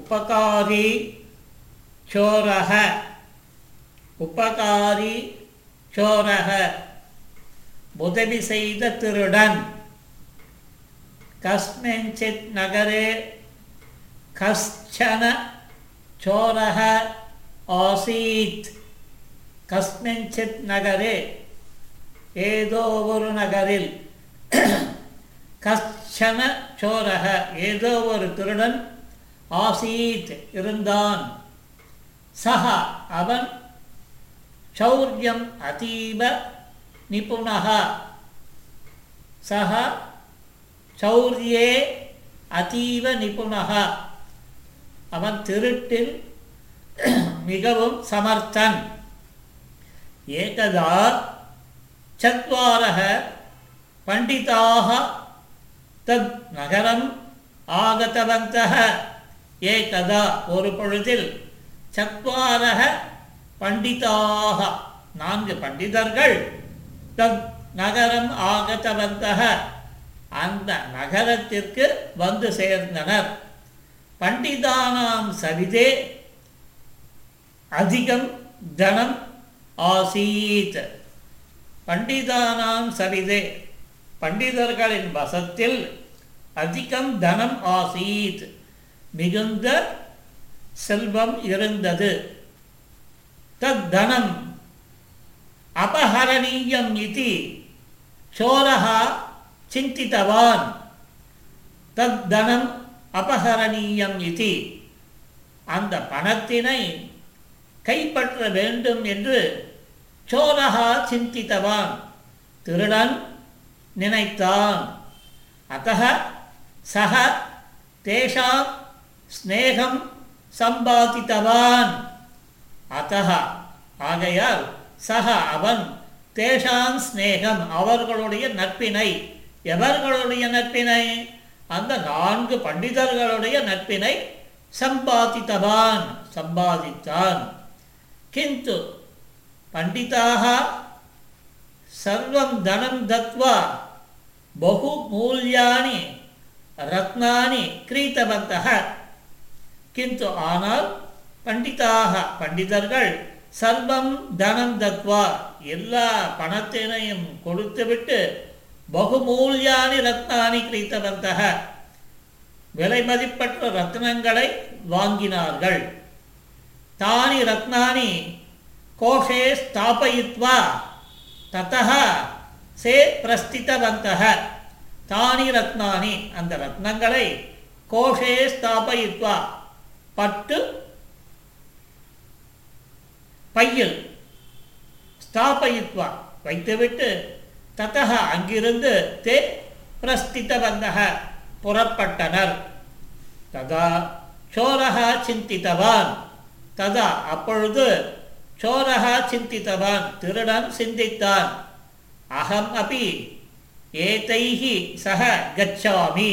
உபகாரி சோரக. உபகாரி சோரக. உதவி செய்த திருடன். கஸ்மிஞ்சித் நகரே. கஷ்சன சோரக ஆசீத். கஸ்மிஞ்சித் நகரே. ஏதோ ஒரு நகரில். கஷ்சன சோரக. ஏதோ ஒரு திருடன் ஆசீத் இருந்தான். சஹ அவன் சௌரியம் அதீப நிபுணக. சஹ சௌரியே அதீவ நிபுணக. அவன் திருட்டில் மிகவும் சமர்த்தன். ஏகதா சத்வாரக பண்டிதாக தத் நகரம் ஏ ஏகதா ஒரு பொழுதில் சத்வாரக பண்டிதாக. நான்கு பண்டிதர்கள். தத் நகரம் ஆகதவந்தக அந்த நகரத்திற்கு வந்து சேர்ந்தனர். பண்டிதானாம் சரிதே. அதிகம் தனம் ஆசீத். பண்டிதானாம் சரிதே. பண்டிதர்களின் வசத்தில் அதிகம் தனம் ஆசீத். மிகுந்த செல்வம் இருந்தது. தனம் அபஹரணீயம் இது சோரः சிந்தித்தவான். தத் தனம் அபஹரணீயம் இது. அந்த பணத்தினை கைப்பற்ற வேண்டும் என்று சோரஹா சிந்தித்தவான். திருடன் நினைத்தான். அத்த சக தேஷாம் ஸ்நேகம் சம்பாதித்தவான். அத்தः ஆகையால் சக அவன் தேஷாம் ஸ்நேகம் அவர்களுடைய நட்பினை. எவர்களுடைய நட்பினை? அந்த நான்கு பண்டிதர்களுடைய நட்பினை சம்பாதித்தவான். சம்பாதித்தான். கிந்து பண்டிதாக சர்வம் தனம் தத்வா. பகு மூல்யாணி ரத்னானி கிரீத்தவந்தக. கிந்து ஆனால் பண்டிதாக பண்டிதர்கள் சர்வம் தனம் தத்வா எல்லா பணத்தினையும் கொடுத்துவிட்டு பகுமூல்யானி ரத்னானி கிரீத்தவந்தக விலை மதிப்பற்ற ரத்னங்களை வாங்கினார்கள். தானி ரத்னானி கோஷே ஸ்தாபயித்வா தத்தः சே பிரஸ்தித்தவந்தக. தானி ரத்னானி அந்த ரத்னங்களை கோஷே ஸ்தாபயித்வா பட்டு பையில் ஸ்தாபயித்வா வைத்துவிட்டு தத்தக அங்கிருந்து தே பிரஸ்தித்தவந்தக புறப்பட்டனர். ததா சோரகா சிந்தித்தவான். ததா அப்பொழுது சோரகா சிந்தித்தவான் திருடன் சிந்தித்தான். அகம் அபி ஏதைஹி சக கச்சாமி.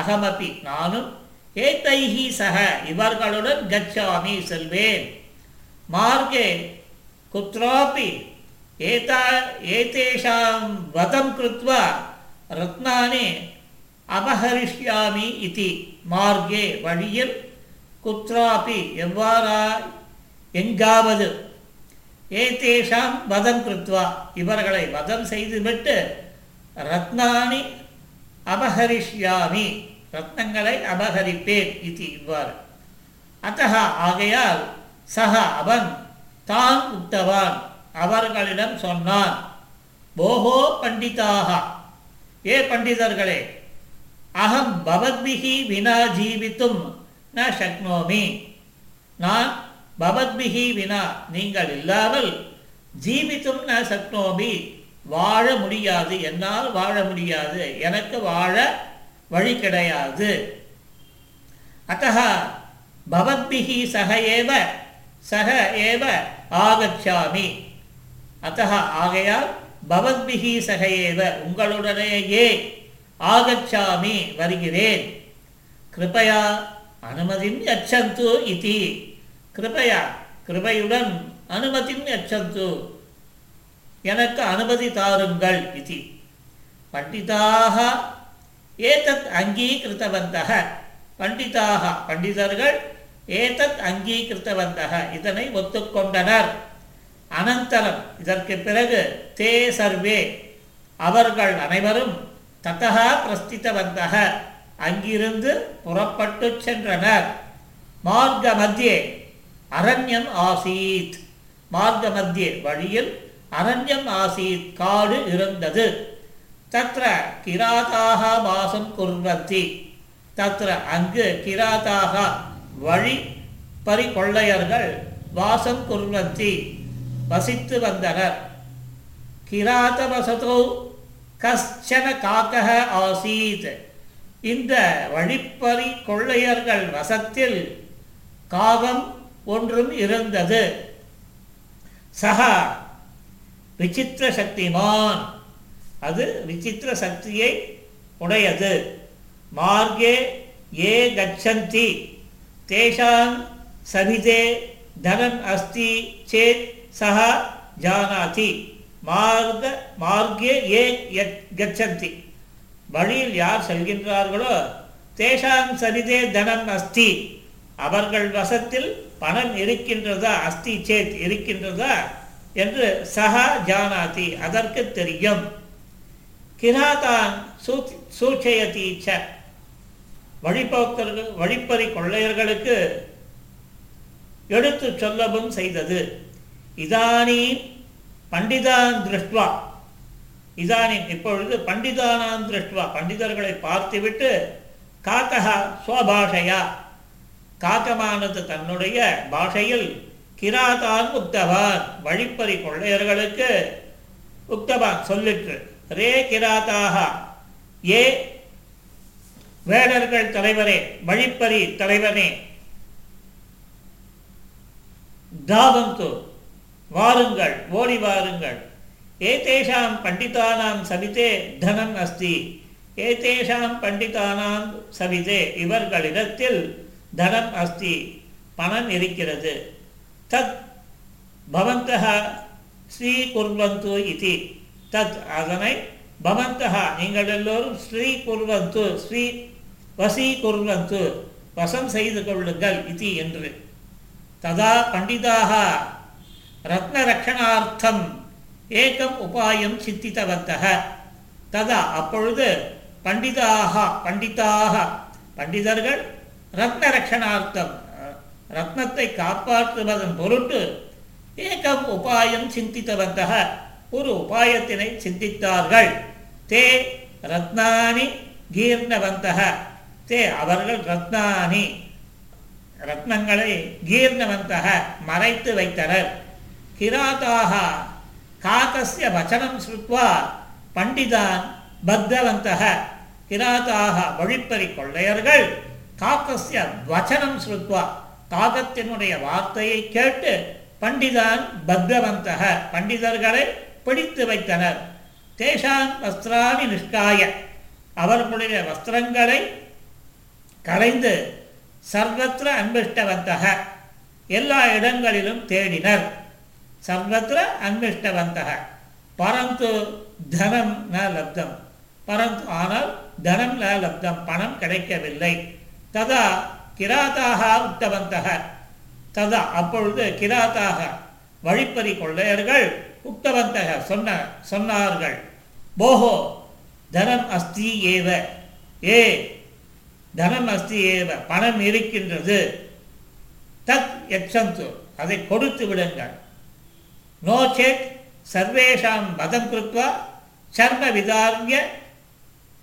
அகமபி நானும் ஏதைஹி சக இவர்களுடன் கச்சாமி செல்வேன். மார்க்கே குத்ராபி ஏதா ஏதேஷாம் வதம் கிருத்வா ரத்னானே அபஹரிஷ்யாமி இதி. மார்க்கே வழியில் குத்ராபி எவ்வாறா எங்காவது ஏதேஷாம் வதம் கிருத்வா இவர்களை வதம் செய்துவிட்டு ரத்னானி அபஹரிஷ்யாமி ரத்னங்களை அபகரிப்பேன் இது இவ்வாறு. அத்தக ஆகையால் சக அவன் தான் உத்தவான். அவர்களிடம் சொன்னான் போகோ பண்டிதாக! ஏ பண்டிதர்களே அகம் பவத்பிகி வினா ஜீவித்தும் ந சக்னோமி நான் பவத்பிகி வினா நீங்கள் இல்லாமல் ஜீவித்தும் ந சக்னோமி வாழ முடியாது என்னால் வாழ முடியாது. எனக்கு வாழ வழி கிடையாது. அத்தः பவத்பிகி சக ஏவ சக ஏவ ஆகச்சாமி. அத்தः ஆகையால் பவத்பிகி சக ஏவ உங்களுடனேயே ஆகச்சாமி வருகிறேன். கிருபையா அனுமதிம் யச்சந்து இதி. கிருபையா கிருபையுடன் அனுமதிம் யச்சந்து. எனக்கு அனுமதி தாருங்கள் இது. பண்டிதாக ஏதத் அங்கீகிருத்தவந்தக. பண்டிதாக பண்டிதர்கள் ஏதத் அங்கீகிருத்தவந்தக. இதனை ஒத்துக்கொண்டனர். அனந்தரம் இதற்கு பிறகு தே சர்வே. அவர்கள் அனைவரும் தத்தகா பிரஸ்தித்தவந்தக. அங்கிருந்து புறப்பட்டு சென்றனர். மார்க்க மத்தியே அரண்யம் ஆசீத். மார்க்க மத்தியே வழியில் அரண்யம் ஆசீத் காடு இருந்தது. தத்ர கிராதாக வாசம் குர்வந்தி. தத்ர அங்கு கிராதாக வழி பறிகொள்ளையர்கள் வாசம் குர்வந்தி வசித்து வந்தனர். கிராதவசதோ கஷ்டன காக்கக ஆசீத். இந்த வழிப்பறி கொள்ளையர்கள் வசத்தில் காகம் ஒன்றும் இருந்தது. சக விசித்திர சக்திமான். அது விசித்திர சக்தியை உடையது. மார்கே ஏ கச்சந்தி. தேஷாம் சபிதே தனம் அஸ்தி சேத் சஹா ஜானாதி. மார்க மார்க்கே ஏ கச்சந்தி. வழியில் யார் செல்கின்றார்களோ தேஷாம் சரிதே தனம் அஸ்தி. அவர்கள் வசத்தில் பணம் இருக்கின்றதா அஸ்தி சேத் இருக்கின்றதா என்று சஹா ஜானாதி அதற்கு தெரியும். கிராதான் சூச்சயதி ச. வழிபோக்கர்கள் வழிப்பறி கொள்ளையர்களுக்கு எடுத்து சொல்லவும் செய்தது. இதானி பண்டிதான் திருஷ்டுவா இதானின் இப்பொழுது பண்டிதானான் திருஷ்டுவா பண்டிதர்களை பார்த்துவிட்டு காக்கா சுவபாஷையா. காக்கமானது தன்னுடைய பாஷையில் கிராதான் உக்தவான். வழிப்பறி கொள்ளையர்களுக்கு உக்தவான் சொல்லிற்று. ரே கிராதாக ஏ வேடர்கள் தலைவரே வழிப்பறி தலைவனே. தாதந்து வாருங்கள் ஓடி வாருங்கள். ஏதேஷாம் பண்டிதானாம் சவிதே தனம் அஸ்தி. ஏதேஷாம் பண்டிதானாம் சவிதே இவர்களிடத்தில் தனம் அஸ்தி. பணம் இருக்கிறது. தத் பவந்தக ஸ்ரீகுர்வந்து இது. தத் அதனை பவந்தக நீங்கள் எல்லோரும் ஸ்ரீ குர்வந்து ஸ்ரீ வசி குர்வந்து வசம் செய்து கொள்ளுங்கள் இது என்று. ததா பண்டிதாக ரத்னரக்ஷணார்த்தம் ஏகம் உபாயம் சித்தித்தவந்தக ததா அப்பொழுது பண்டிதாக பண்டிதாக பண்டிதர்கள் ரத்ன ரக்ஷணார்த்தம் ரத்னத்தை காப்பாற்றுவதன் பொருட்டு ஏகம் உபாயம் சிந்தித்தவந்தக ஒரு உபாயத்தினை சிந்தித்தார்கள். தே ரத்னானி கீர்ணவந்தக. தே அவர்கள் ரத்னானி. ரத்னங்களை கீர்ணவந்தக மறைத்து வைத்தனர். கிராதாக காக்கசிய வச்சனம் ஸ்ருத்வா பண்டிதான் பத்தவந்தக கிராதாக வழிப்பறி கொள்ளையர்கள் காக்கசிய வச்சனம் ஸ்ருத்வா காகத்தினுடைய வார்த்தையை கேட்டு பண்டிதான் பத்தவந்தக பண்டிதர்களை பிடித்து வைத்தனர். தேஷாம் வஸ்திராணி நிஷ்காய. அவர்களுடைய வஸ்திரங்களை களைந்து சர்வத்திர அன்பிஷ்டவந்தக. எல்லா இடங்களிலும் தேடினர். சர்வத்திர அன்பிஷ்டவந்தக. பரந்து தனம் ந லப்தம். பரந்து ஆனால் தனம் ந லப்தம். பணம் கிடைக்கவில்லை. ததா கிராத்தாக உத்தவந்தக ததா அப்பொழுது கிராத்தாக வழிப்பறி கொள்ளையர்கள் உக்தவந்தக சொன்ன சொன்னார்கள். போஹோ தனம் அஸ்தி ஏவ. ஏ தனம் அஸ்தி ஏவ பணம் இருக்கின்றது. தத் எச்சந்து அதை கொடுத்து விடுங்கள். நோ சேத் சர்வேஷாம் மதம் கிருத்வா சர்ம விதாரிய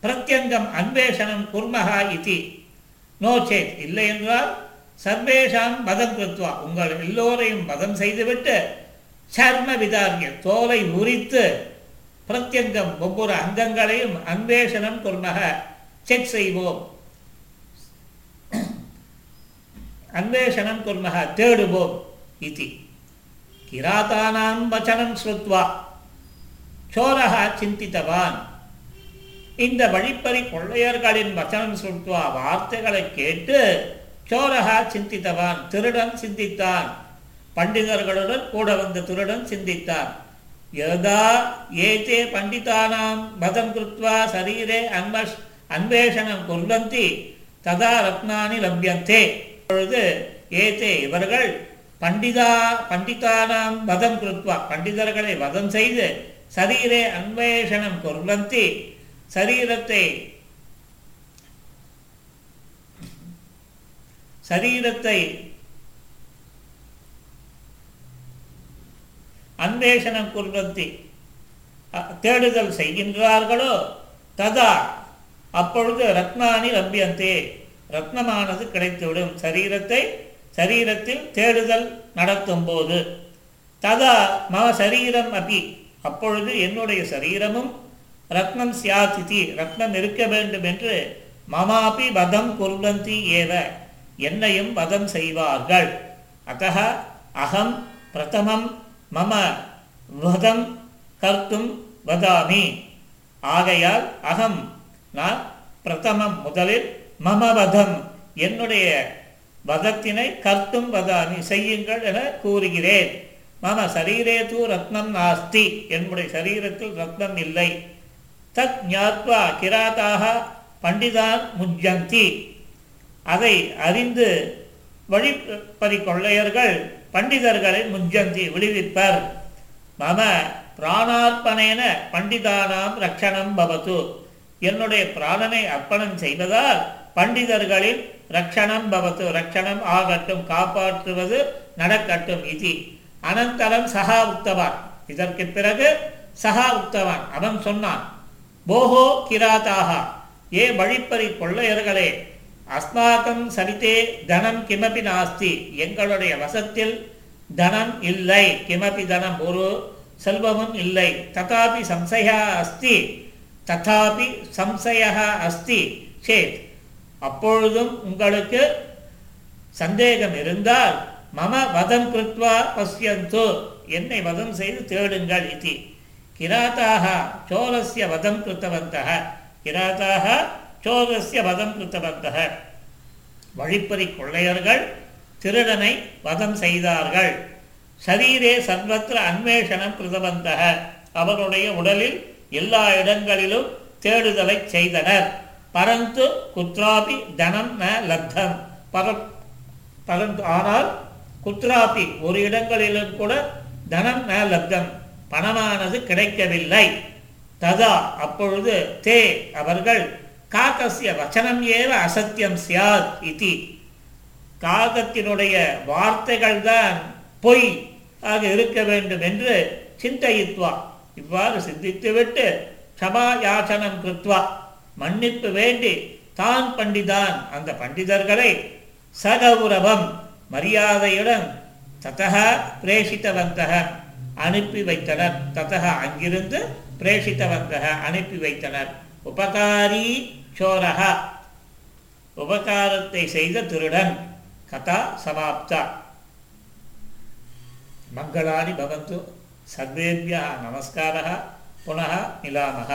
பிரத்யங்கம் அன்வேஷனம் குர்மஹா இது. நோ சேத் இல்லை என்றால் சர்வேஷாம் பதம் கிருத்வா. உங்கள் எல்லோரையும் பதம் செய்துவிட்டு சர்ம விதார்ய தோலை உரித்து பிரத்யங்கம் ஒவ்வொரு அங்கங்களையும் அன்வேஷனம் குர்மக செக் செய்வோம். அன்வேஷனம் குர்மக தேடுவோம் இது. கிராத்தானாம் வச்சனம் ஸ்ருத்வா. சோரக சிந்தித்தவான். இந்த வழிப்பறி கொள்ளையர்களின் வச்சனம் ஸ்ருத்வா வார்த்தைகளை கேட்டு சோரகா சிந்தித்தவான் திருடன் சிந்தித்தான். பண்டிதர்களுடன் கூட வந்த திருடன் சிந்தித்தான். யதா ஏதே பண்டிதானாம் பதம் கிருத்வா சரீரே அன்வஷ் அன்வேஷணம் குர்வந்தி ததா ரத்னானி லப்யந்தே. பொழுது ஏதே இவர்கள் பண்டிதா பண்டிதானாம் வதம் கிருத்வா பண்டிதர்களை வதம் செய்து சரீரே அன்வேஷணம் குர்வந்தி சரீரத்தை சரீரத்தை அன்வேஷணம் குர்வந்தி தேடுதல் செய்கின்றார்களோ ததா அப்பொழுது ரத்னானி லப்யந்தே ரத்னமானது கிடைத்துவிடும். சரீரத்தை சரீரத்தில் தேடுதல் நடத்தும் போது ததா மம சரீரம் அப்பி அப்பொழுது என்னுடைய சரீரமும் ரத்னம் சியாதிதி ரத்னம் இருக்க வேண்டும் என்று மமாபி பதம் குர்வந்தி ஏவ. என்னையும் வதம் செய்வார்கள். அத்தः அகம் பிரதமம் மம வதம் கர்த்தும் வதாமி. ஆகையால் அகம் நான் பிரதமம் முதலில் மம வதம் என்னுடைய வதத்தினை கர்த்தும் வதாமி செய்யுங்கள் என கூறுகிறேன். மம சரீரே தூ ரத்னம் நாஸ்தி. என்னுடைய சரீரத்தில் ரத்னம் இல்லை. தத் ஞாத்வா கிராதாக பண்டிதான் முஜ்ஜந்தி. அதை அறிந்து வழிப்பறி கொள்ளையர்கள் பண்டிதர்களை முஜ்ஜந்தி விடுவிப்பர். மம பிராணார்ப்பணேன பண்டிதானாம் ரக்ஷணம் பவத்து. என்னுடைய பிராணனை அர்ப்பணம் செய்வதால் பண்டிதர்களின் ரக்ஷணம் பவத்து. ரக்ஷணம் ஆகட்டும் காப்பாற்றுவது நடக்கட்டும் இது. அனந்தரம் சகா உத்தவான். இதற்கு பிறகு சகா உத்தவான். அவன் சொன்னான் போஹோ கிராதாக. ஏ வழிப்பறி கொள்ளையர்களே அஸ்மாக்கம் சரித்தே தனம் கிமபி நாஸ்தி. எங்களுடைய வசத்தில் தனம் இல்லை. கிமபி தனம் ஒரு செல்வமும் இல்லை. ததாபி சம்சயா அஸ்தி. ததாபி சம்சயா அஸ்தி. சேத். அப்பொழுதும் உங்களுக்கு சந்தேகம் இருந்தால் மம வதம் கிருத்வா பசியந்து என்னை வதம் செய்து தேடுங்கள் இது. கிராத்தாக சோரஸ்ய வதம் கிருத்தவந்தः கிராத்தாக சோகசிய வதம் கிருத்தவந்தः வழிப்பறி கொள்ளையர்கள் திருடனை வதம் செய்தார்கள். சரீரே சர்வத்திர அன்வேஷணம் கிருதவந்தக. அவருடைய உடலில் எல்லா இடங்களிலும் தேடுதலை செய்தனர். பரந்து குத்ராபி தனம் ந லப்தம். பர பரந்து ஆனால் குத்ராபி ஒரு இடங்களிலும் கூட தனம் ந லப்தம். பணமானது கிடைக்கவில்லை. ததா அப்பொழுது தே அவர்கள் காக்கசிய வச்சனம் ஏவ அசத்தியம் சியாத் இதி. காகத்தினுடைய வார்த்தைகள் தான் பொய் ஆக இருக்க வேண்டும் என்று சிந்தயித்வா. இவ்வாறு சிந்தித்துவிட்டு க்ஷமா யாச்சனம் கிருத்வா. மன்னிப்பு வேண்டி தான் பண்டிதான் அந்த பண்டிதர்களை சகௌரவம் மரியாதையுடன் ததக பிரேஷித்தவந்தக அனுப்பி வைத்தனர். ததக அங்கிருந்து பிரேஷித்தவந்தக அனுப்பி வைத்தனர். உபகாரி சோரக உபகாரத்தை செய்த திருடன் கதா சமாப்தா மங்களானி பவந்து சர்வேபியா நமஸ்காரः புனः மிலாமः